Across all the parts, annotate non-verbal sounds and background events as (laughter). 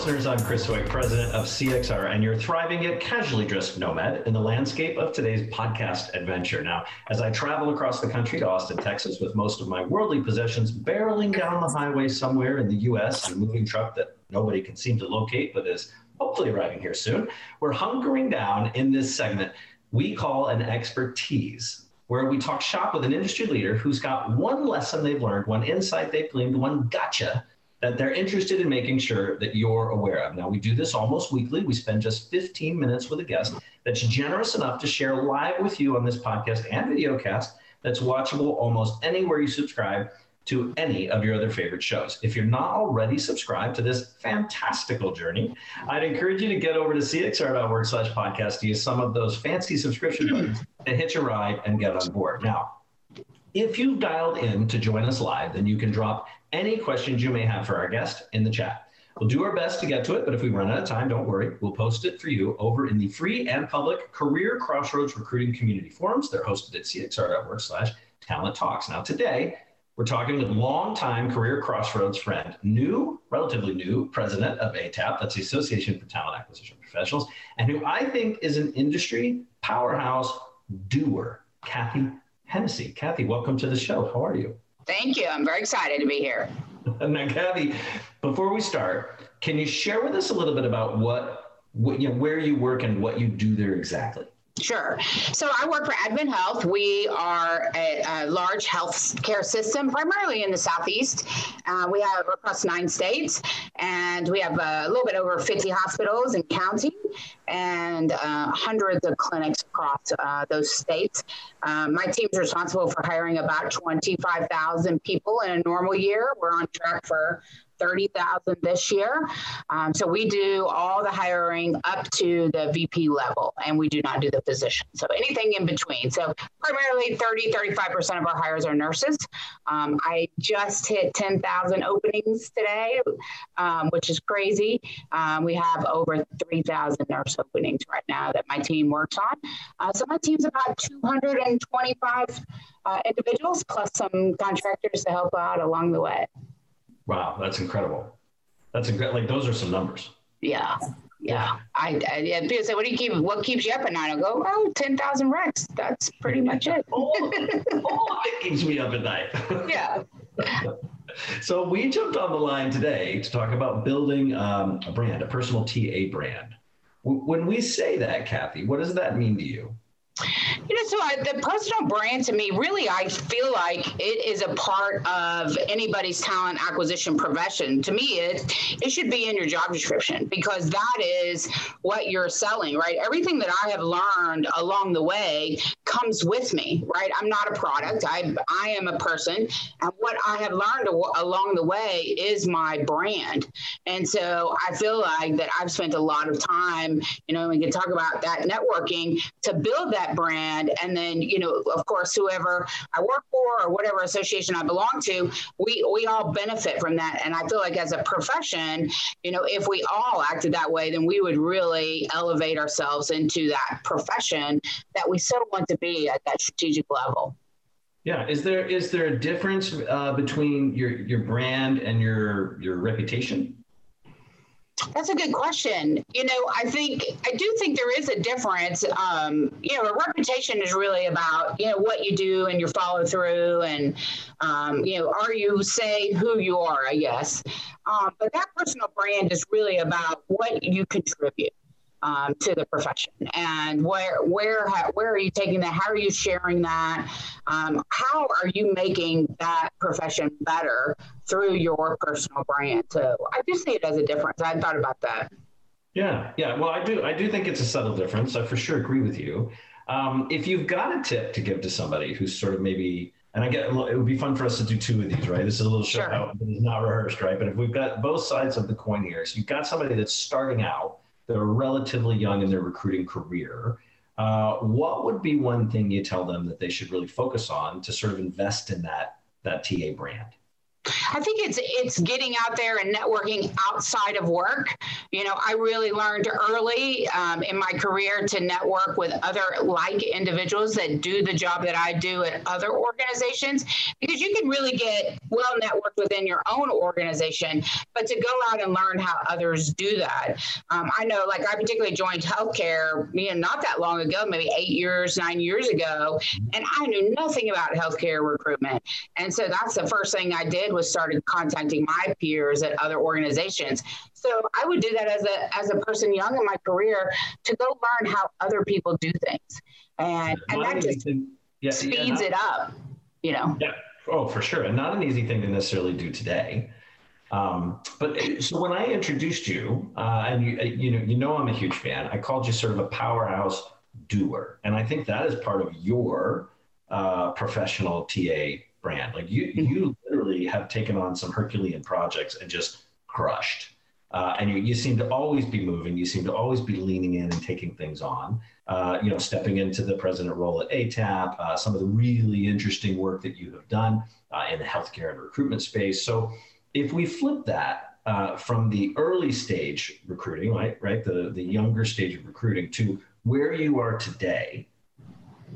Listeners. I'm Chris Hoyt, president of CXR, and you're thriving yet casually dressed nomad in the landscape of today's podcast adventure. Now, as I travel across the country to Austin, Texas, with most of my worldly possessions barreling down the highway somewhere in the U.S. a moving truck that nobody can seem to locate, but is hopefully arriving here soon, we're hunkering down in this segment we call an expertise where we talk shop with an industry leader who's got one lesson they've learned, one insight they've gleaned, one gotcha that they're interested in making sure that you're aware of. Now, we do this almost weekly. We spend just 15 minutes with a guest that's generous enough to share live with you on this podcast and video cast that's watchable almost anywhere you subscribe to any of your other favorite shows. If you're not already subscribed to this fantastical journey, I'd encourage you to get over to cxr.org slash podcast to use some of those fancy subscription buttons and hitch a ride and get on board. Now, if you've dialed in to join us live, then you can drop any questions you may have for our guest in the chat. We'll do our best to get to it, but if we run out of time, don't worry. We'll post it for you over in the free and public Career Crossroads Recruiting Community Forums. They're hosted at cxr.org slash talent talks. Now, today, we're talking with a longtime Career Crossroads friend, new, relatively new president of ATAP, that's the Association for Talent Acquisition Professionals, and who I think is an industry powerhouse doer, Kathy Hennessy. Kathy, welcome to the show. How are you? Thank you. I'm very excited to be here. (laughs) now, Kathy, before we start, can you share with us a little bit about what, what you know, where you work and what you do there exactly? Sure. So I work for Advent Health. We are a, a large health care system, primarily in the Southeast. Uh, we have across nine states, and we have a little bit over 50 hospitals and counting, and uh, hundreds of clinics across uh, those states. Um, my team is responsible for hiring about 25,000 people in a normal year. We're on track for 30,000 this year. Um, so we do all the hiring up to the VP level, and we do not do the physician. So anything in between. So primarily 30, 35% of our hires are nurses. Um, I just hit 10,000 openings today, um, which is crazy. Um, we have over 3,000 nurse openings right now that my team works on. Uh, so my team's about 225 uh, individuals plus some contractors to help out along the way. Wow, that's incredible. That's incredible. Like those are some numbers. Yeah. Yeah. I, I yeah, people say, what do you keep, what keeps you up at night? I go, oh, 10,000 recs. That's pretty much it. (laughs) all, all of it keeps me up at night. (laughs) yeah. so we jumped on the line today to talk about building um, a brand, a personal TA brand. When we say that, Kathy, what does that mean to you? You know, so I, the personal brand to me, really, I feel like it is a part of anybody's talent acquisition profession. To me, it it should be in your job description because that is what you're selling, right? Everything that I have learned along the way comes with me, right? I'm not a product. I I am a person, and what I have learned along the way is my brand. And so I feel like that I've spent a lot of time, you know, we can talk about that networking to build that brand. And then, you know, of course, whoever I work for or whatever association I belong to, we, we all benefit from that. And I feel like as a profession, you know, if we all acted that way, then we would really elevate ourselves into that profession that we so want to be at that strategic level. Yeah, is there is there a difference uh, between your your brand and your your reputation? That's a good question. You know, I think I do think there is a difference. Um, you know, a reputation is really about you know what you do and your follow through, and um, you know, are you say who you are? I guess, um, but that personal brand is really about what you contribute um, to the profession. And where where where are you taking that? How are you sharing that? Um, how are you making that profession better through your personal brand so i do see it as a difference. I thought about that. Yeah yeah. Well i do i do think it's a subtle difference. I for sure agree with you. Um, if you've got a tip to give to somebody who's sort of maybe and I get it would be fun for us to do two of these, right? This is a little show sure. out, it's not rehearsed, right? But if we've got both sides of the coin here, so you've got somebody that's starting out they're relatively young in their recruiting career. Uh, what would be one thing you tell them that they should really focus on to sort of invest in that that TA brand? I think it's it's getting out there and networking outside of work. You know, I really learned early um, in my career to network with other like individuals that do the job that I do at other organizations because you can really get well networked within your own organization, but to go out and learn how others do that. Um, I know, like I particularly joined healthcare, you know, not that long ago, maybe eight years, nine years ago, and I knew nothing about healthcare recruitment. And so that's the first thing I did was started contacting my peers at other organizations. So I would do that as a as a person young in my career to go learn how other people do things, and and that just yeah, speeds yeah, it up, you know. Yeah. Oh, for sure, and not an easy thing to necessarily do today. Um, but so when I introduced you, uh, and you, you know, you know, I'm a huge fan. I called you sort of a powerhouse doer, and I think that is part of your uh, professional TA brand. Like you, mm-hmm. you literally have taken on some Herculean projects and just crushed. Uh, and you, you seem to always be moving. You seem to always be leaning in and taking things on. Uh, you know, stepping into the president role at ATAP, uh, some of the really interesting work that you have done uh, in the healthcare and recruitment space. So, if we flip that uh, from the early stage recruiting, right, right, the the younger stage of recruiting to where you are today,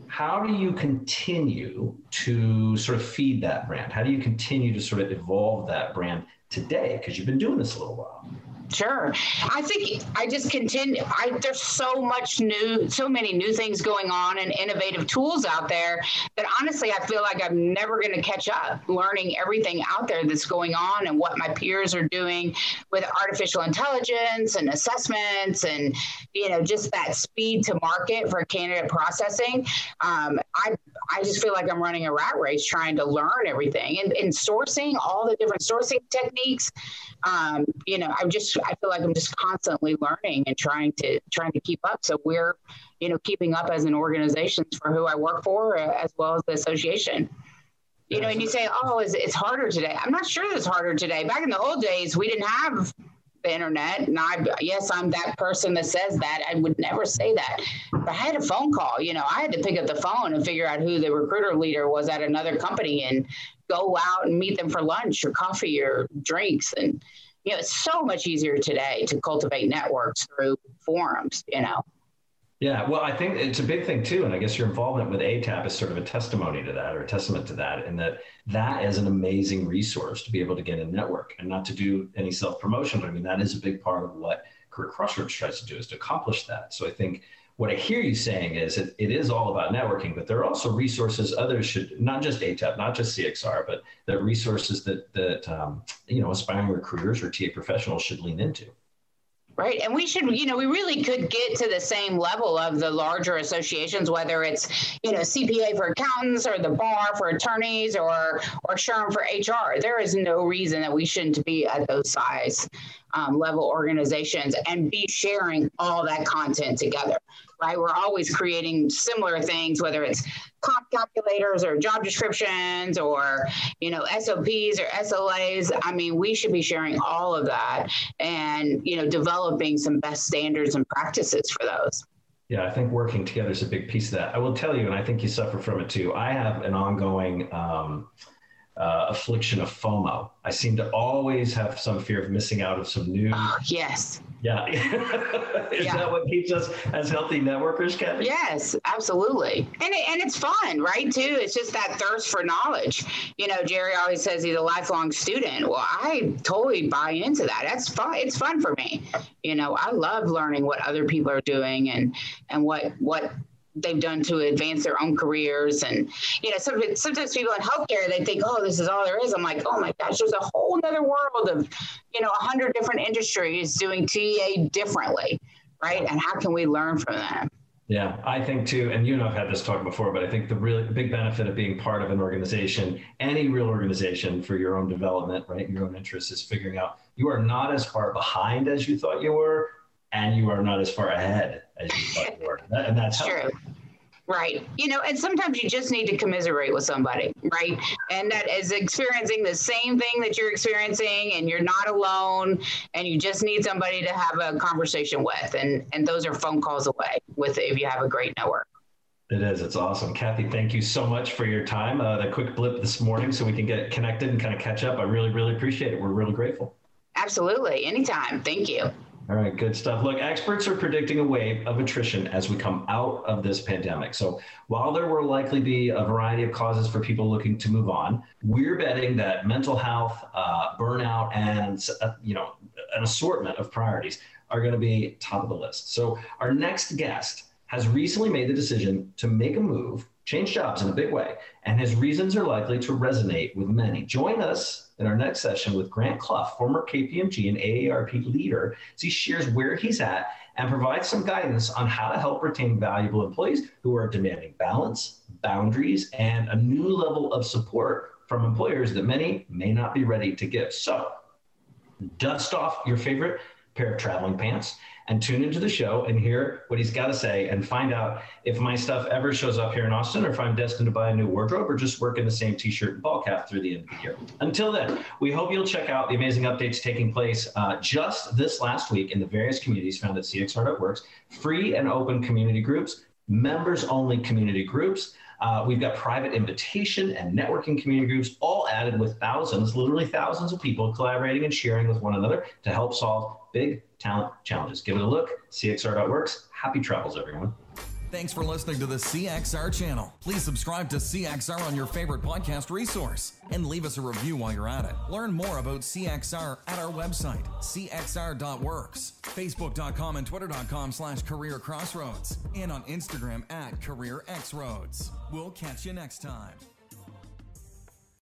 how do you continue to sort of feed that brand? How do you continue to sort of evolve that brand today? Because you've been doing this a little while. Sure. I think I just continue. I, there's so much new, so many new things going on and innovative tools out there that honestly, I feel like I'm never going to catch up learning everything out there that's going on and what my peers are doing with artificial intelligence and assessments and, you know, just that speed to market for candidate processing. Um, I, I just feel like I'm running a rat race trying to learn everything and, and sourcing all the different sourcing techniques. Um, you know, I'm just I feel like I'm just constantly learning and trying to trying to keep up. So we're, you know, keeping up as an organization for who I work for, uh, as well as the association. You know, and you say, "Oh, is it's harder today?" I'm not sure it's harder today. Back in the old days, we didn't have the internet, and I, yes, I'm that person that says that. I would never say that. But I had a phone call. You know, I had to pick up the phone and figure out who the recruiter leader was at another company, and go out and meet them for lunch or coffee or drinks and you know, it's so much easier today to cultivate networks through forums, you know. Yeah, well, I think it's a big thing too, and I guess your involvement with ATAP is sort of a testimony to that, or a testament to that, in that that is an amazing resource to be able to get a network, and not to do any self promotion, but I mean that is a big part of what Career Crossroads tries to do is to accomplish that. So I think what I hear you saying is it, it is all about networking, but there are also resources others should not just ATAP, not just CXR, but the resources that that um, you know aspiring recruiters or TA professionals should lean into. Right. And we should, you know, we really could get to the same level of the larger associations, whether it's, you know, CPA for accountants or the bar for attorneys or or SHRM for HR. There is no reason that we shouldn't be at those size um, level organizations and be sharing all that content together right? We're always creating similar things, whether it's calculators or job descriptions or, you know, SOPs or SLAs. I mean, we should be sharing all of that and, you know, developing some best standards and practices for those. Yeah, I think working together is a big piece of that. I will tell you, and I think you suffer from it too. I have an ongoing um, uh, affliction of FOMO. I seem to always have some fear of missing out of some news. Oh, yes. Yeah. (laughs) Is yeah. that what keeps us as healthy networkers, Kevin? Yes, absolutely. And it, and it's fun, right? Too. It's just that thirst for knowledge. You know, Jerry always says he's a lifelong student. Well, I totally buy into that. That's fun. It's fun for me. You know, I love learning what other people are doing and and what what they've done to advance their own careers. And, you know, sometimes, sometimes people in healthcare, they think, oh, this is all there is. I'm like, oh my gosh, there's a whole other world of, you know, a hundred different industries doing TA differently, right? And how can we learn from them? Yeah, I think too, and you and I've had this talk before, but I think the really big benefit of being part of an organization, any real organization for your own development, right, your own interests, is figuring out you are not as far behind as you thought you were, and you are not as far ahead as you thought you were. And that's true. Right. You know, and sometimes you just need to commiserate with somebody, right? And that is experiencing the same thing that you're experiencing and you're not alone and you just need somebody to have a conversation with. And and those are phone calls away with if you have a great network. It is. It's awesome. Kathy, thank you so much for your time. Uh, the quick blip this morning so we can get connected and kind of catch up. I really, really appreciate it. We're really grateful. Absolutely. Anytime. Thank you. All right, good stuff. Look, experts are predicting a wave of attrition as we come out of this pandemic. So, while there will likely be a variety of causes for people looking to move on, we're betting that mental health, uh, burnout, and uh, you know, an assortment of priorities are going to be top of the list. So, our next guest has recently made the decision to make a move, change jobs in a big way, and his reasons are likely to resonate with many. Join us in our next session with Grant Clough, former KPMG and AARP leader, as he shares where he's at and provides some guidance on how to help retain valuable employees who are demanding balance, boundaries, and a new level of support from employers that many may not be ready to give. So, dust off your favorite pair of traveling pants and tune into the show and hear what he's got to say and find out if my stuff ever shows up here in Austin or if I'm destined to buy a new wardrobe or just work in the same t-shirt and ball cap through the end of the year. Until then, we hope you'll check out the amazing updates taking place uh, just this last week in the various communities found at CXR.works, free and open community groups, members only community groups. Uh, we've got private invitation and networking community groups, all added with thousands, literally thousands of people collaborating and sharing with one another to help solve big talent challenges. Give it a look. CXR.works. Happy travels, everyone. Thanks for listening to the CXR channel. Please subscribe to CXR on your favorite podcast resource and leave us a review while you're at it. Learn more about CXR at our website, cxr.works, facebook.com and twitter.com slash career crossroads, and on Instagram at career xroads. We'll catch you next time.